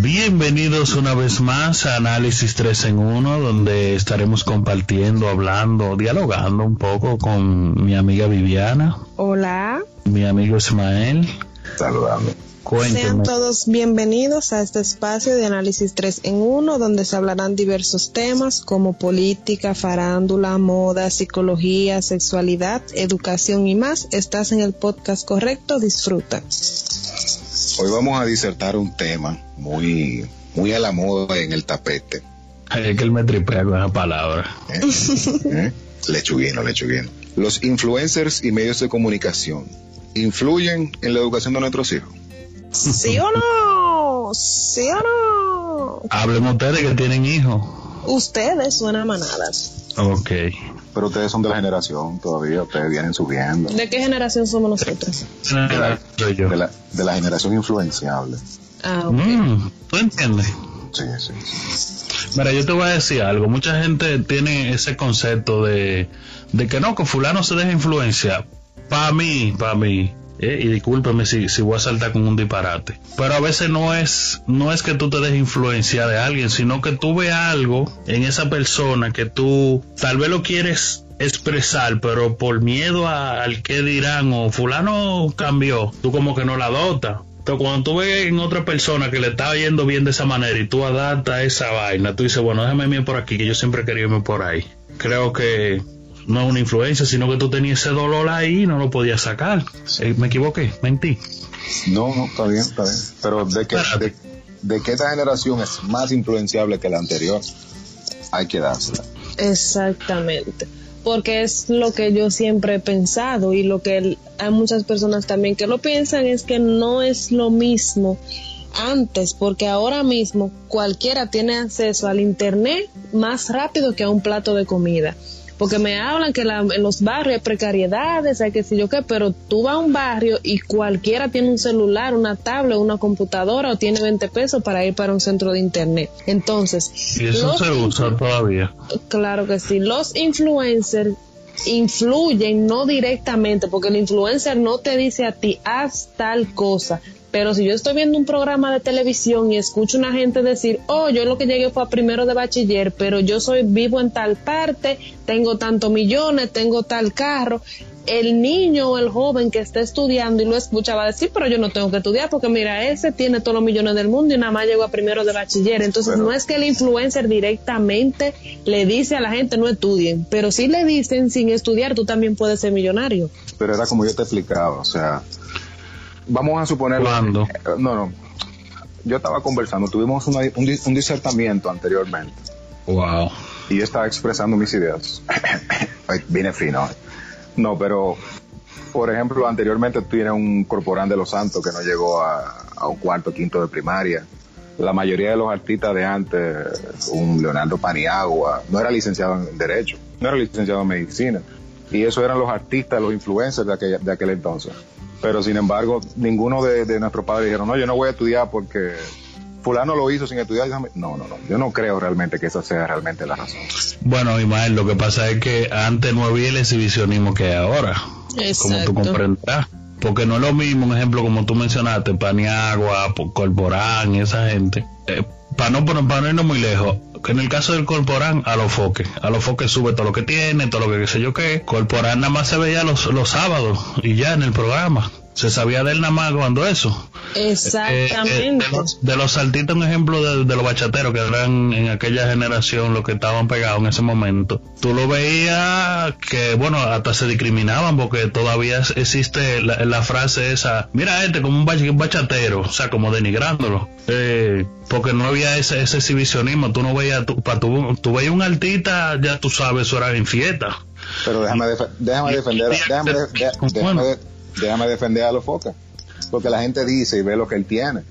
Bienvenidos una vez más a Análisis 3 en 1, donde estaremos compartiendo, hablando, dialogando un poco con mi amiga Viviana. Hola. Mi amigo Ismael. Saludame. Sean todos bienvenidos a este espacio de análisis 3 en 1, donde se hablarán diversos temas como política, farándula, moda, psicología, sexualidad, educación y más. Estás en el podcast correcto, disfruta. Hoy vamos a disertar un tema muy, muy a la moda en el tapete. Es que él me tripea con esa palabra. ¿Eh? ¿Eh? Lechuguino, lechuguino. Los influencers y medios de comunicación influyen en la educación de nuestros hijos. ¿Sí o no? ¿Sí o no? Hablemos ustedes que tienen hijos. Ustedes suenan manadas. Ok. Pero ustedes son de la generación todavía, ustedes vienen subiendo. ¿De qué generación somos nosotros? De la, de la, de la generación influenciable. Ah, ok. Mm, ¿Tú entiendes? Sí, sí, sí. Mira, yo te voy a decir algo. Mucha gente tiene ese concepto de, de que no, que fulano se deja influenciar. Para mí, para mí, eh, y discúlpeme si, si voy a saltar con un disparate. Pero a veces no es, no es que tú te dejes influenciar de alguien, sino que tú veas algo en esa persona que tú tal vez lo quieres expresar, pero por miedo a- al que dirán o fulano cambió, tú como que no la adoptas. Entonces, cuando tú ves en otra persona que le está yendo bien de esa manera y tú adaptas esa vaina, tú dices, bueno, déjame irme por aquí, que yo siempre quería irme por ahí. Creo que no es una influencia, sino que tú tenías ese dolor ahí y no lo podías sacar. Eh, me equivoqué, mentí. No, no, está bien, está bien. Pero de que, de, de que esta generación es más influenciable que la anterior, hay que dársela. Exactamente. Porque es lo que yo siempre he pensado y lo que el- hay muchas personas también que lo piensan es que no es lo mismo antes, porque ahora mismo cualquiera tiene acceso al internet más rápido que a un plato de comida. Porque me hablan que la- en los barrios hay precariedades, hay que sé yo qué, pero tú vas a un barrio y cualquiera tiene un celular, una tablet, una computadora o tiene 20 pesos para ir para un centro de internet. Entonces, Y eso se usa todavía. Claro que sí. Los influencers influyen no directamente, porque el influencer no te dice a ti, haz tal cosa. Pero si yo estoy viendo un programa de televisión y escucho una gente decir, oh, yo lo que llegué fue a primero de bachiller, pero yo soy vivo en tal parte, tengo tantos millones, tengo tal carro, el niño o el joven que está estudiando y lo escucha va a decir, pero yo no tengo que estudiar porque mira, ese tiene todos los millones del mundo y nada más llegó a primero de bachiller. Entonces no es que el influencer directamente le dice a la gente no estudien, pero si le dicen sin estudiar tú también puedes ser millonario. Pero era como yo te explicaba, o sea, vamos a suponer... ¿Cuándo? No, no. Yo estaba conversando, tuvimos una- un, un disertamiento anteriormente Wow. y yo estaba expresando mis ideas. Vine fino. No, pero, por ejemplo, anteriormente tú tienes un corporán de los santos que no llegó a, a un cuarto, quinto de primaria. La mayoría de los artistas de antes, un Leonardo Paniagua, no era licenciado en Derecho, no era licenciado en Medicina. Y eso eran los artistas, los influencers de aquel, de aquel entonces. Pero sin embargo, ninguno de, de nuestros padres dijeron, no, yo no voy a estudiar porque fulano lo hizo sin estudiar. déjame-". No, no, no. Yo no creo realmente que esa sea realmente la razón. Bueno, Imael, lo que pasa es que antes no había el exhibicionismo que hay ahora. Como tú comprenderás. Porque no es lo mismo, un ejemplo, como tú mencionaste, Paniagua, Po- Corporán, esa gente. para no, para no irnos muy lejos, que en el caso del Corporán, a los foques. A los foques sube todo lo que tiene, todo lo que qué sé yo qué. Corporán nada más se veía los, los sábados y ya en el programa. Se sabía de él nada más cuando eso. Eh, eh, Exactamente. de, los, de los saltitos, un ejemplo de, de los bachateros que eran en aquella generación los que estaban pegados en ese momento. Tú lo veías que, bueno, hasta se discriminaban porque todavía existe la, la frase esa, mira a este como un bach- un bachatero, o sea, como denigrándolo. Eh, porque no había ese, ese exhibicionismo, tú no veías, tú, pa, tú, tú veías un artista, ya tú sabes, eso era en fiesta. Pero déjame, def- déjame defender, déjame, de- de- déjame, de- déjame defender a los focas. Porque la gente dice y ve lo que él tiene.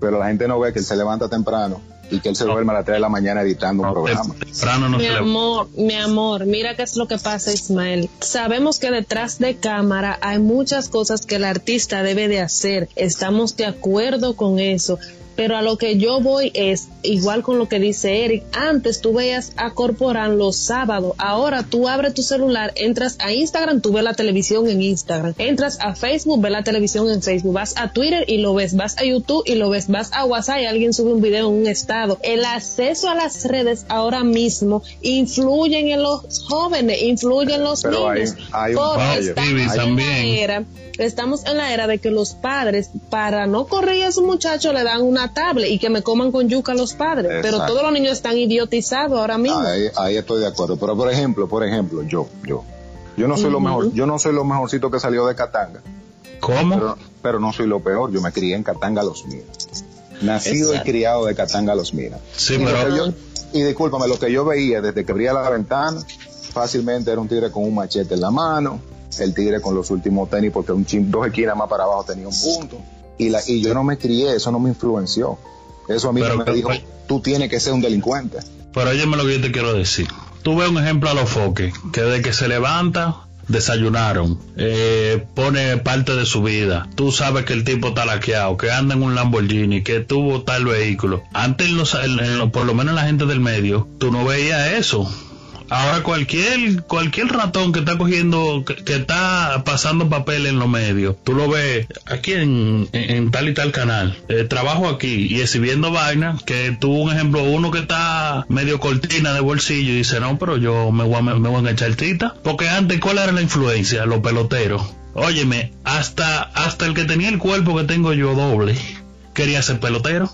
Pero la gente no ve que él se levanta temprano y que él se duerme a las 3 de la mañana editando un programa. Temprano no Mi se le- amor, mi amor, mira qué es lo que pasa, Ismael. Sabemos que detrás de cámara hay muchas cosas que el artista debe de hacer. Estamos de acuerdo con eso. Pero a lo que yo voy es, igual con lo que dice Eric, antes tú veías a Corporán los sábados, ahora tú abres tu celular, entras a Instagram, tú ves la televisión en Instagram, entras a Facebook, ves la televisión en Facebook, vas a Twitter y lo ves, vas a YouTube y lo ves, vas a WhatsApp y alguien sube un video en un estado. El acceso a las redes ahora mismo influyen en los jóvenes, influyen en los Pero niños. hay- Porque estamos en la era estamos en la era de que los padres, para no correr a su muchacho, le dan una tablet y que me coman con yuca los padres. Pero todos los niños están idiotizados ahora mismo. Ahí, ahí estoy de acuerdo. Pero por ejemplo, por ejemplo, yo, yo, yo no soy lo mejor, yo no soy lo mejorcito que salió de Catanga, ¿Cómo? pero, pero no soy lo peor. Yo me crié en Catanga Los Minas. Nacido Exacto. y criado de Catanga Los Minas. sí, Y, pero yo- y discúlpame, lo que yo veía desde que abría la ventana, fácilmente era un tigre con un machete en la mano, el tigre con los últimos tenis, porque un chin, dos esquinas más para abajo tenía un punto. Y, la, y yo no me crié, eso no me influenció. Eso a mí Pero- no me pero- dijo, tú tienes que ser un delincuente. Pero óyeme lo que yo te quiero decir. Tú ves un ejemplo a los foques, que desde que se levanta, desayunaron, eh, pone parte de su vida. Tú sabes que el tipo está laqueado, que anda en un Lamborghini, que tuvo tal vehículo. Antes, en los- en- en lo- por lo menos la gente del medio, tú no veías eso. Ahora cualquier cualquier ratón que está cogiendo, que, está pasando papel en los medios, tú lo ves aquí en, en- tal y tal canal, eh, trabajo aquí y exhibiendo vainas, que tú un ejemplo, uno que está medio cortina de bolsillo y dice, no, pero yo me voy a, me voy a echar tita, porque antes, ¿cuál era la influencia? Los peloteros. Óyeme, hasta, hasta el que tenía el cuerpo que tengo yo doble, quería ser pelotero.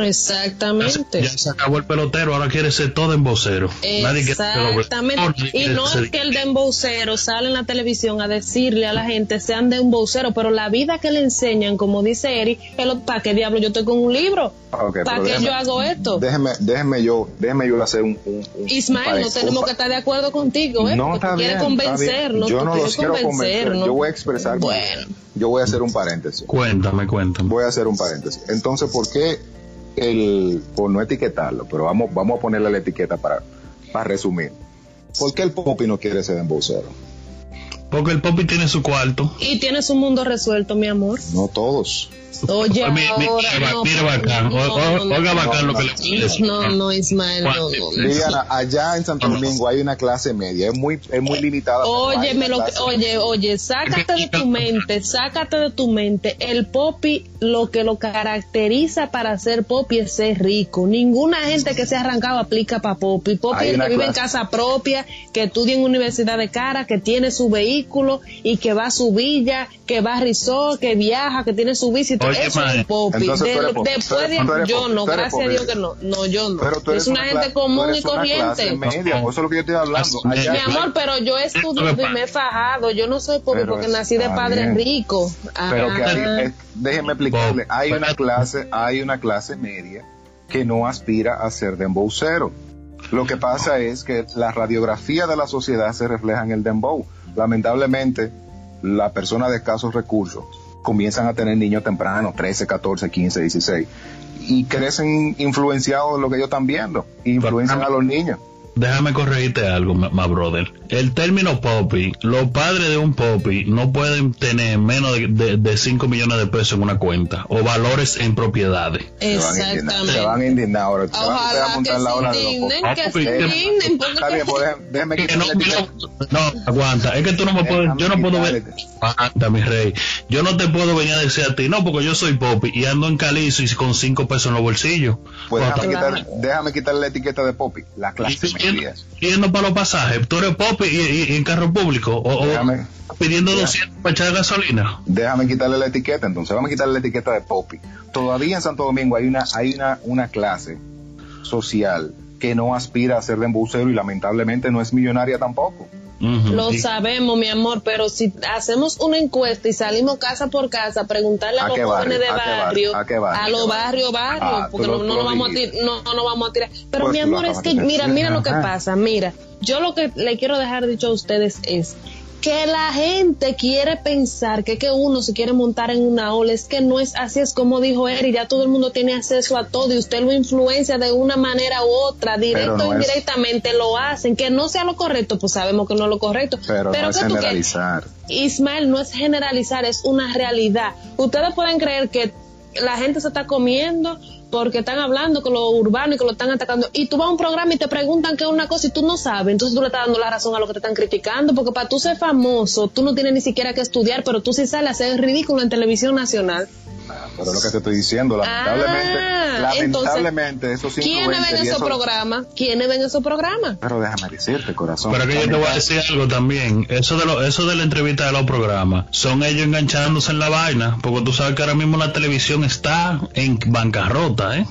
Exactamente. ya se acabó el pelotero, ahora quiere ser todo en vocero. Nadie quiere ser Exactamente. Y no es que el dembocero sale en la televisión a decirle a la gente sean dembocero, pero la vida que le enseñan, como dice lo- ¿para qué diablo yo estoy con un libro? Ok, ¿Para pero qué déjeme- yo hago esto? Déjeme, déjeme yo, déjeme yo hacer un, un- un- Ismael, un no tenemos que estar de acuerdo contigo, ¿eh? No, está bien, bien. convencernos, Yo no los quiero convencer. convencernos. Yo voy a expresar. Bueno. Yo voy a hacer un paréntesis. Cuéntame, cuéntame. Voy a hacer un paréntesis. Entonces, ¿por qué el, por no etiquetarlo, pero vamos, vamos a ponerle la etiqueta para, para resumir? ¿Por qué el Popi no quiere ser embocero? Porque el Popi tiene su cuarto. Y tienes un mundo resuelto, mi amor. No todos. Oye, Mi- mi- ahora, mira, no, mira bacán. no, no, Oiga no, bacán lo que le. No, no, Ismael, no, no, no. Viviana, allá en Santo Domingo hay una clase media, es muy, es muy limitada. lo que, clase oye, oye, sácate de tu mente, sácate de tu mente. El popi, lo que lo caracteriza para ser popi es ser rico. Ninguna gente que se ha arrancado aplica para popi. Popi Hay es el una que vive en casa propia, que estudia en universidad de cara, que tiene su vehículo y que va a su villa, que va a resort, que viaja, que tiene su bici. Oye, Eso es popi. entonces tú De- eres popi, después de eres yo popi, no, gracias a. Dios que no. No, yo no. Pero tú eres es una, gente cla- tú común eres y una clase corriente. media, eso es lo que yo estoy hablando. Allá- Mi amor, pero yo he estudiado y me he fajado. Yo no soy pobre porque nací de padre bien. rico. Pero que hay, eh, déjeme explicarle, hay una clase, hay una clase media que no aspira a ser dembowcero. Lo que pasa es que la radiografía de la sociedad se refleja en el dembow. Lamentablemente, las personas de escasos recursos comienzan a tener niños tempranos, 13, 14, 15, 16, y crecen influenciados de lo que ellos están viendo, influencian a los niños. Déjame corregirte algo, ma brother. El término popi, los padres de un popi no pueden tener menos de 5 millones de pesos en una cuenta o valores en propiedades. Se van a indignar, Exactamente. se van a indignar ahora. Se van ustedes a Ojalá que montar la se ola de los indignen, que se indignen. Está bien, pues déjeme Que no, quitarle la no, etiqueta. no, aguanta, es que tú no me puedes, yo no puedo ver, aguanta mi rey, yo no te puedo venir a decir a ti, no, porque yo soy popi y ando en calizo y con 5 pesos en los bolsillos. Pues déjame, quitar- déjame la etiqueta de Poppy, la clase yendo para los pasajes, tú eres y, y- y en carro público o, pidiendo Ya. 200 para echar gasolina. Déjame quitarle la etiqueta, entonces vamos a quitarle la etiqueta de Poppy. Todavía en Santo Domingo hay una, hay una, una clase social que no aspira a ser de embusero y lamentablemente no es millonaria tampoco. Lo Y- sabemos, mi amor, pero si hacemos una encuesta y salimos casa por casa a preguntarle a, ¿A los jóvenes de barrio? ¿A qué barrio, barrio? ¿A qué barrio? a los ¿A qué barrios, barrios, Ah, porque no, lo- no lo vamos a tirar, no, no vamos a tirar. Pero Pues mi amor, es que mira, mira lo que pasa, mira, yo lo que le quiero dejar dicho a ustedes es que la gente quiere pensar que que uno se quiere montar en una ola, es que no es así, es como dijo Eri, ya todo el mundo tiene acceso a todo y usted lo influencia de una manera u otra, directo no o es- indirectamente lo hacen, que no sea lo correcto, pues sabemos que no es lo correcto, Pero, no es que generalizar. Ismael, no es generalizar, es una realidad. Ustedes pueden creer que la gente se está comiendo porque están hablando con lo urbano y que lo están atacando. Y tú vas a un programa y te preguntan qué es una cosa y tú no sabes. Entonces tú le estás dando la razón a lo que te están criticando. Porque para tú ser famoso, tú no tienes ni siquiera que estudiar, pero tú sí sales a hacer ridículo en televisión nacional. Pero es lo que te estoy diciendo, lamentablemente, Ah, lamentablemente esos ¿Quiénes ven influencers y esos esos- programas? ¿Quiénes ven esos programas? Pero déjame decirte, corazón. Pero que yo te voy a decir algo también. Eso de lo, eso de la entrevista de los programas, son ellos enganchándose en la vaina, porque tú sabes que ahora mismo la televisión está en bancarrota, ¿eh?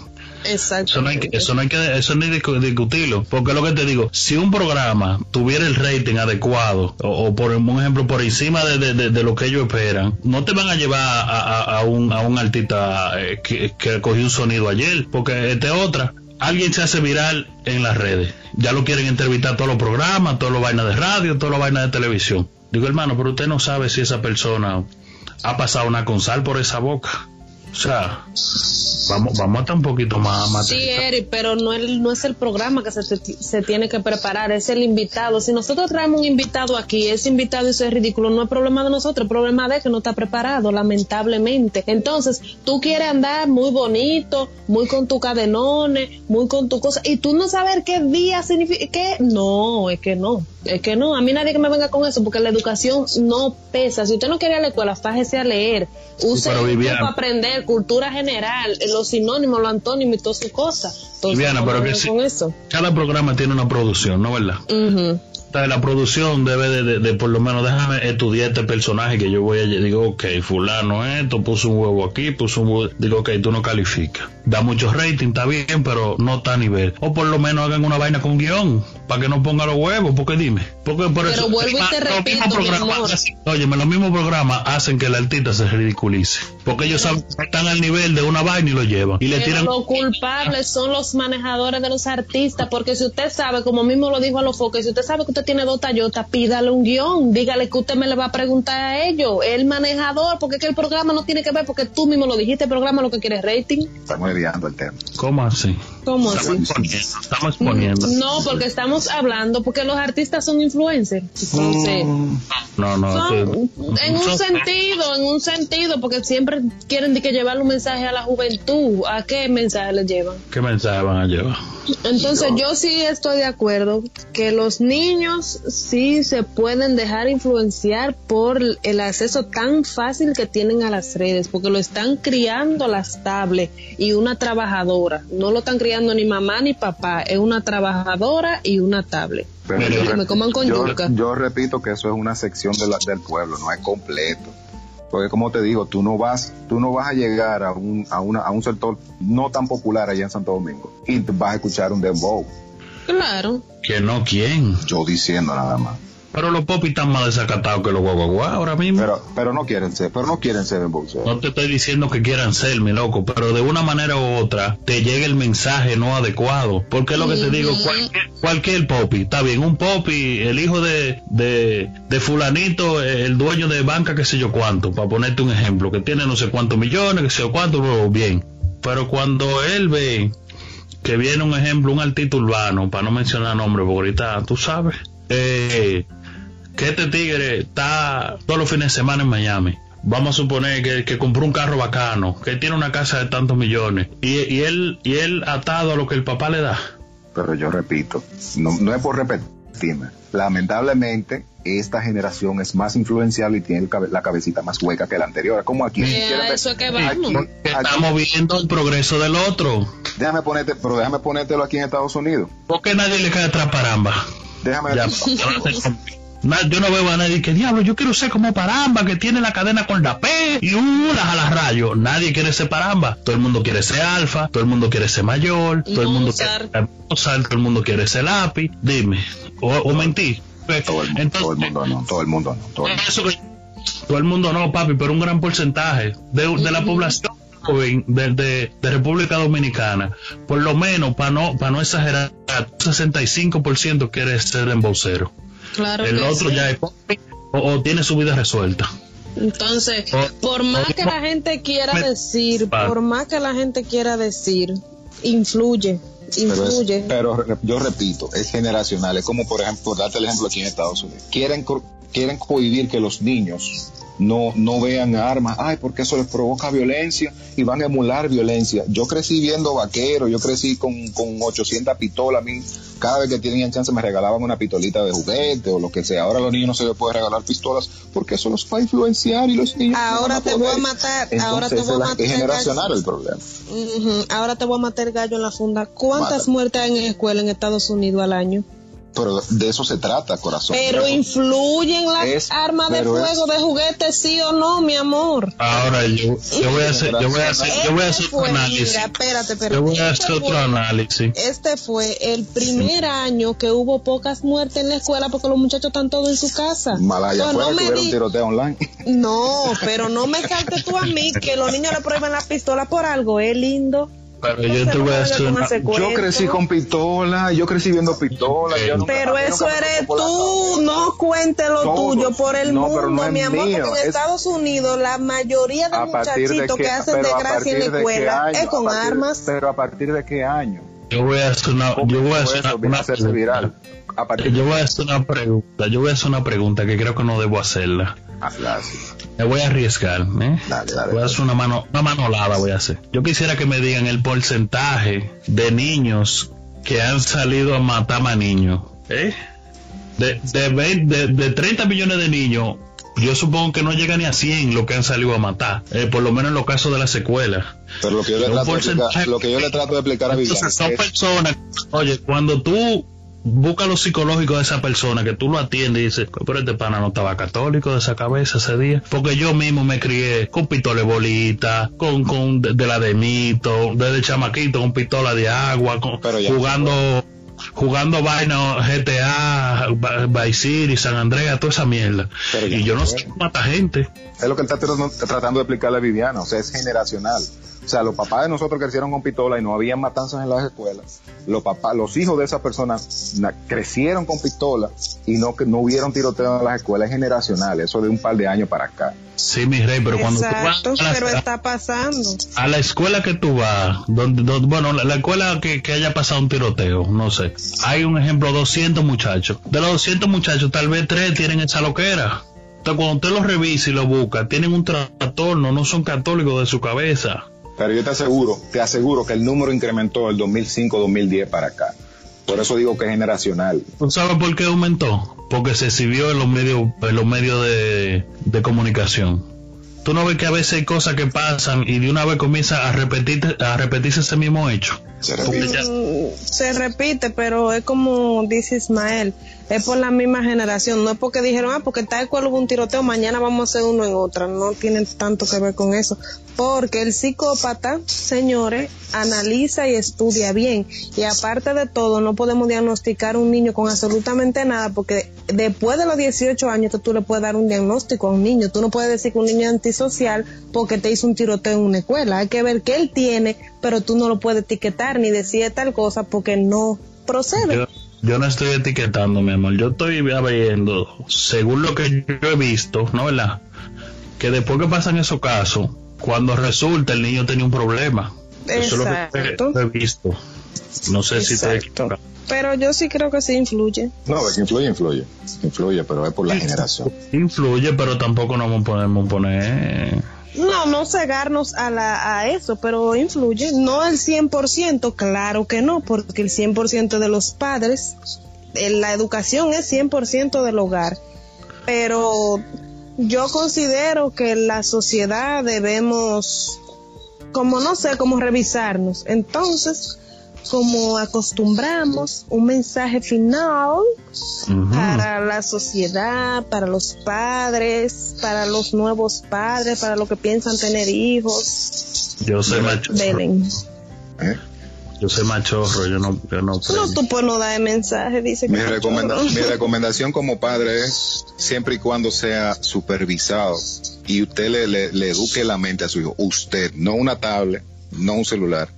Exacto. Eso no hay que, eso no hay que, eso discutirlo, porque lo que te digo, si un programa tuviera el rating adecuado, o, por un ejemplo por encima de, de- lo que ellos esperan, no te van a llevar a, a- a un, a un artista eh, que, que cogió un sonido ayer, porque este otra, alguien se hace viral en las redes, ya lo quieren entrevistar todos los programas, todas las vainas de radio, todas las vainas de televisión. Digo, hermano, pero usted no sabe si esa persona ha pasado una consal por esa boca. O sea, vamos, vamos a estar un poquito más, más Sí, Eric, pero no, el, no es el programa que se, se tiene que preparar, es el invitado. Si nosotros traemos un invitado aquí, ese invitado eso es ridículo, no es problema de nosotros, es problema de que no está preparado, lamentablemente. Entonces, tú quieres andar muy bonito, muy con tu cadenones, muy con tu cosa, y tú no saber qué día significa, qué, no, es que no, es que no, a mí nadie que me venga con eso, porque la educación no pesa. Si usted no quiere ir a la escuela, fájese a leer, use Viviana- para aprender cultura general, los sinónimos, los antónimos y todas sus cosas. Viviana, pero que con eso. Cada programa tiene una producción, ¿no verdad? O sea, La producción debe de, de- de por lo menos déjame estudiar este personaje que yo voy a digo, ok, fulano esto, puso un huevo aquí, puso un huevo, digo, ok, tú no calificas. Da mucho rating, está bien, pero no está a nivel. O por lo menos hagan una vaina con guion, para que no ponga los huevos, porque dime. Porque por Pero eso, vuelvo y te los repito, mismos mi programas óyeme, los mismos programas hacen que el artista se ridiculice. Porque ellos saben que están al nivel de una vaina y lo llevan. Y le Pero tiran los culpables son los manejadores de los artistas, porque si usted sabe, como mismo lo dijo a los foques, si usted sabe que usted tiene dos Toyota, pídale un guion, dígale que usted me le va a preguntar a ellos, el manejador, porque es que el programa no tiene que ver, porque tú mismo lo dijiste, el programa lo que quiere es rating. Estamos desviando el tema. ¿Cómo así? ¿Cómo así? Estamos exponiendo. Estamos exponiendo. No, porque estamos hablando, porque los artistas son influencers. Entonces, No, no. son, en un sentido, en un sentido, porque siempre quieren de que llevarle un mensaje a la juventud. ¿A qué mensaje les llevan? ¿Qué mensaje van a llevar? Entonces yo sí estoy de acuerdo que los niños sí se pueden dejar influenciar por el acceso tan fácil que tienen a las redes, porque lo están criando las tablets y una trabajadora. No lo están criando ni mamá ni papá, es una trabajadora y una tablet. Pero yo me coman con yo, yuca. yo repito que eso es una sección de la- del pueblo, no es completo. Porque como te digo, tú no vas, tú no vas a llegar a un, a una, a un sector no tan popular allá en Santo Domingo y te vas a escuchar un dembow. Claro. Que no, ¿quién? Yo diciendo nada más. Pero los popis están más desacatados que los guaguaguá ahora mismo. Pero, pero no quieren ser, pero no quieren ser dembowceros. no te estoy diciendo que quieran ser, mi loco, pero de una manera u otra te llega el mensaje no adecuado. Porque es lo que te digo, cualquier, cualquier popi, está bien, un popi, el hijo de, de, de fulanito, el dueño de banca, qué sé yo cuánto, para ponerte un ejemplo, que tiene no sé cuántos millones, qué sé yo cuánto, bien. Pero cuando él ve que viene un ejemplo, un artista urbano, para no mencionar nombres, porque ahorita tú sabes, eh, que este tigre está todos los fines de semana en Miami. Vamos a suponer que, que compró un carro bacano, que tiene una casa de tantos millones, y, y él y él atado a lo que el papá le da. Pero yo repito, no, no es por repetirme. Lamentablemente, esta generación es más influenciable y tiene cabe- la cabecita más hueca que la anterior. Como aquí. Eso es que aquí- vamos. Que aquí- estamos viendo el progreso del otro. déjame ponerte, pero déjame ponértelo aquí en Estados Unidos. ¿Por qué nadie le cae atrás paramba? Déjame Ya, yo no veo a nadie que diablo, yo quiero ser como Paramba, que tiene la cadena con la P y un las a las rayos. Nadie quiere ser Paramba. Todo el mundo quiere ser Alfa, todo el mundo quiere ser Mayor, todo el mundo quiere ser Mozart, todo el mundo quiere ser Lápiz. Dime, o, o mentí. todo el, mundo, Entonces, todo el mundo no, todo el mundo no. Todo el mundo. eso que- todo el mundo no, papi, pero un gran porcentaje de, de la población joven de, de- de República Dominicana, por lo menos, para no, para no exagerar, 65% quiere ser embocero. Claro El otro sí. ya es pobre o, o tiene su vida resuelta. Entonces, O- por más que la gente quiera me- decir, por más que la gente quiera decir, influye, Pero, es- influye. pero yo repito, es generacional. Es como, por ejemplo, darte el ejemplo aquí en Estados Unidos. Quieren, quieren cohibir que los niños no, no vean armas, ay, porque eso les provoca violencia y van a emular violencia. Yo crecí viendo vaqueros, yo crecí con, con 800 pistolas, a mí cada vez que tenían chance me regalaban una pistolita de juguete o lo que sea. Ahora a los niños no se les puede regalar pistolas porque eso los va a influenciar y los niños... Ahora te voy a matar, ahora te voy a matar. Es generacional el problema. Ahora te voy a matar gallo en la funda. ¿Cuántas muertes hay en escuela en Estados Unidos al año? Pero de eso se trata, corazón. Pero influyen las armas de fuego de juguete, sí o no, mi amor. Ahora yo, yo voy a hacer, yo voy a hacer, yo voy a hacer otro análisis. espérate, pero yo voy a este hacer otro análisis. Este fue el primer año que hubo pocas muertes en la escuela porque los muchachos están todos en su casa. Malaya, no, me di... un tiroteo online. No, pero no me saltes tú a mí que los niños le prueben la pistola por algo, es lindo. Pero yo te voy a hacer Yo crecí con pistola, yo crecí viendo pistola. pero eso eres tú, no cuente lo tuyo por el mundo, mi amor, porque en Estados Unidos la mayoría de muchachitos que, hacen desgracia en la escuela es con armas. Pero a partir de qué año? Yo voy a hacer una, yo voy a hacer una, una viral. Yo voy a hacer una pregunta, yo voy a hacer una pregunta que creo que no debo hacerla. Me voy a arriesgar, ¿eh? voy a hacer una mano, una manolada voy a hacer. Yo quisiera que me digan el porcentaje de niños que han salido a matar más niños, ¿eh? De, de, de, 30 millones de niños, yo supongo que no llega ni a 100 lo que han salido a matar, eh, por lo menos en los casos de la secuela. Pero lo que yo le, trato, de explicar, lo que yo le trato de explicar a Vivian. son personas, oye, cuando tú busca lo psicológico de esa persona que tú lo atiendes y dices, pero este pana no estaba católico de esa cabeza ese día. Porque yo mismo me crié con pistola bolita, con, con de, la de mito, desde chamaquito con pistola de agua, jugando jugando vaina GTA, Vice City, San Andreas, toda esa mierda. y yo no sé cómo mata gente. Es lo que él está tratando de explicarle a Viviana, o sea, es generacional. O sea, los papás de nosotros crecieron con pistola y no había matanzas en las escuelas. Los papás, los hijos de esas personas crecieron con pistola y no no hubieron tiroteo en las escuelas. Es generacional, eso de un par de años para acá. Sí, mi rey, pero cuando tú vas pero está pasando. A la escuela que tú vas, donde, bueno, la, escuela que, que, haya pasado un tiroteo, no sé. Hay un ejemplo, 200 muchachos. De los 200 muchachos, tal vez tres tienen esa loquera. Entonces, cuando usted los revisa y los busca, tienen un trastorno, no son católicos de su cabeza. Pero yo te aseguro, te aseguro que el número incrementó del 2005-2010 para acá. Por eso digo que es generacional. ¿Tú sabes por qué aumentó? Porque se exhibió en los medios, en los medios de, de comunicación. Tú no ves que a veces hay cosas que pasan y de una vez comienza a repetir, a repetirse ese mismo hecho. Se repite. Mm, se repite, pero es como dice Ismael, es por la misma generación. No es porque dijeron, ah, porque tal cual hubo un tiroteo, mañana vamos a hacer uno en otra. No tiene tanto que ver con eso. Porque el psicópata, señores, analiza y estudia bien. Y aparte de todo, no podemos diagnosticar a un niño con absolutamente nada, porque después de los 18 años tú le puedes dar un diagnóstico a un niño. Tú no puedes decir que un niño es antisocial porque te hizo un tiroteo en una escuela. Hay que ver qué él tiene, pero tú no lo puedes etiquetar ni decir tal cosa porque no procede. No estoy etiquetando, mi amor. Yo estoy viendo, según lo que yo he visto, ¿no verdad? Que después que pasan esos casos, cuando resulta el niño tenía un problema. Eso es lo que he visto. No sé si te Pero yo sí creo que sí influye. No, es que influye, influye. Influye, pero es por la generación. Influye, pero tampoco nos podemos poner no, no cegarnos a, la, a eso, pero influye. No el 100%, claro que no, porque el 100% de los padres, la educación es 100% del hogar. Pero yo considero que la sociedad debemos, como no sé, como revisarnos. Entonces, como acostumbramos, un mensaje final para la sociedad, para los padres, para los nuevos padres, para los que piensan tener hijos. Yo soy machorro. ¿Eh? Yo soy machorro, yo no, yo no. No, tú pues no dar mensaje, dice que mi, mi recomendación como padre es siempre y cuando sea supervisado y usted le, le, le eduque la mente a su hijo, usted, no una tablet, no un celular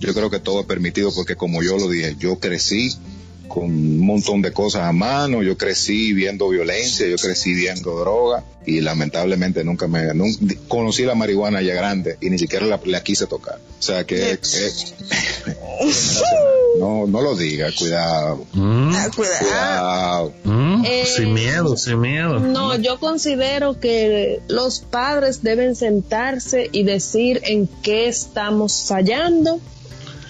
yo creo que todo es permitido porque como yo lo dije, yo crecí con un montón de cosas a mano, yo crecí viendo violencia, yo crecí viendo droga y lamentablemente nunca me conocí la marihuana ya grande y ni siquiera la, quise tocar. O sea que... No, no lo diga, cuidado. Mm, Ah, cuidado. Cuidado. mm, Eh, sin miedo, sin miedo. No, yo considero que los padres deben sentarse y decir en qué estamos fallando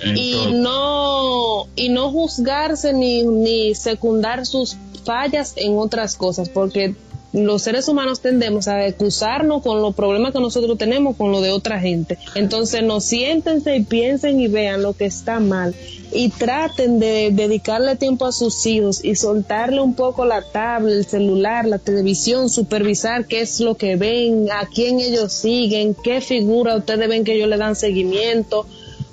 y no y no juzgarse ni, ni secundar sus fallas en otras cosas porque los seres humanos tendemos a excusarnos con los problemas que nosotros tenemos con lo de otra gente. Entonces no siéntense y piensen y vean lo que está mal y traten de dedicarle tiempo a sus hijos y soltarle un poco la tablet, el celular, la televisión, supervisar qué es lo que ven, a quién ellos siguen, qué figura ustedes ven que ellos le dan seguimiento,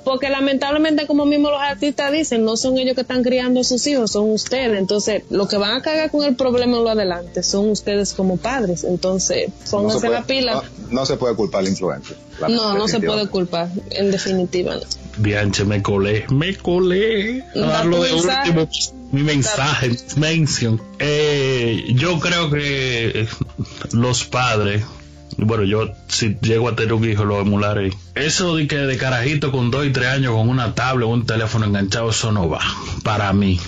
porque lamentablemente como mismo los artistas dicen, no son ellos que están criando a sus hijos, son ustedes, entonces lo que van a cagar con el problema en lo adelante son ustedes como padres, entonces pónganse se puede- la pila. No, no se puede culpar al influencer. La- No, no se puede culpar, en definitiva. no. Bianche, me colé, me colé. A de mensaje. último, mi mensaje, mention. Eh, yo creo que los padres, bueno, yo si llego a tener un hijo lo emularé. Eso de que de carajito con dos y tres años con una tablet o un teléfono enganchado, eso no va. Para mí.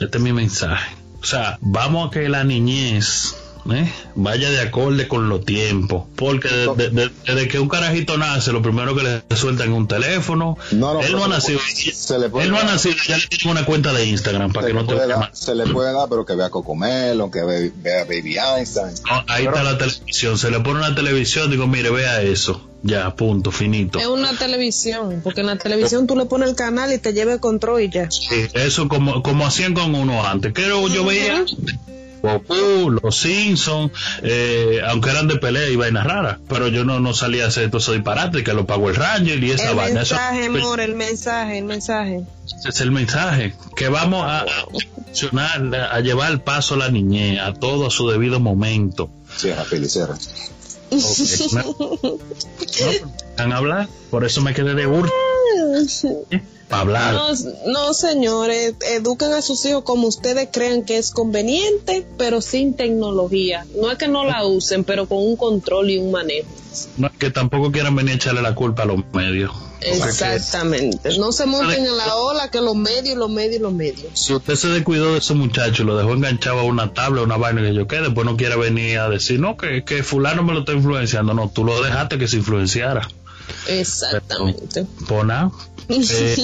Este es mi mensaje. O sea, vamos a que la niñez ¿eh? vaya de acorde con los tiempos. Porque de- de- de- desde que un carajito nace, lo primero que le sueltan es un teléfono. No, no, él no ha nacido. se le puede él no ha dar. nacido, ya le tienen una cuenta de Instagram para Se que le, no te se le puede dar, pero que vea Cocomelo, que ve- vea Baby Einstein. No, ahí está la televisión. Se le pone una televisión, digo, mire, vea eso. Ya, punto, finito. Es una televisión, porque en la televisión tú le pones el canal y te lleva el control y ya. Sí, eso como, como hacían con uno antes. Que yo yo veía Goku, los Simpsons, eh, aunque eran de pelea y vainas raras, pero yo no, no salía a hacer todo eso disparate, que lo pagó el Ranger y esa El vaina. Eso- mensaje, amor, el mensaje, el mensaje. ese es el mensaje, que vamos a, a a llevar el paso a la niñez, a todo a su debido momento. Cierra, Pili, cierra. Ok, ¿no? No, ¿Van a hablar? Por eso me quedé de burro. Para hablar. No, no, señores, eduquen a sus hijos como ustedes crean que es conveniente, pero sin tecnología. No es que no la usen, pero con un control y un manejo. No, que tampoco quieran venir a echarle la culpa a los medios. Exactamente. No se monten en la ola que los medios, los medios, los medios. Si usted se descuidó de ese muchacho y lo dejó enganchado a una tabla, a una vaina que yo qué, después no quiere venir a decir, no, que, que fulano me lo está influenciando. No, tú lo dejaste que se influenciara. Exactamente. Nada, eh,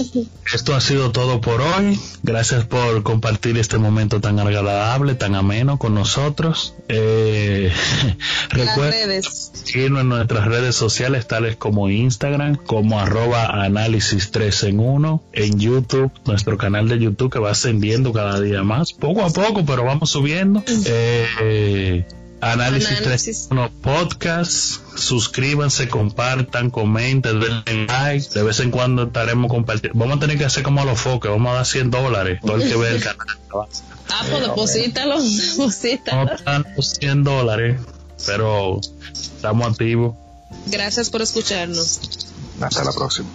esto ha sido todo por hoy. Gracias por compartir este momento tan agradable, tan ameno con nosotros. Eh, recuerden seguirnos en nuestras redes sociales, tales como Instagram, como arroba análisis 3 en 1, en YouTube, nuestro canal de YouTube que va ascendiendo cada día más, poco a poco, pero vamos subiendo. Eh, Análisis, Análisis. 3 en 1 podcast, suscríbanse, compartan, comenten, denle like, de vez en cuando estaremos compartiendo, vamos a tener que hacer como a los foques, vamos a dar 100 dólares, todo el que ve el canal. Ah, pues deposítalo, deposítalo. No tanto 100 dólares, pero estamos activos. Gracias por escucharnos. Hasta la próxima.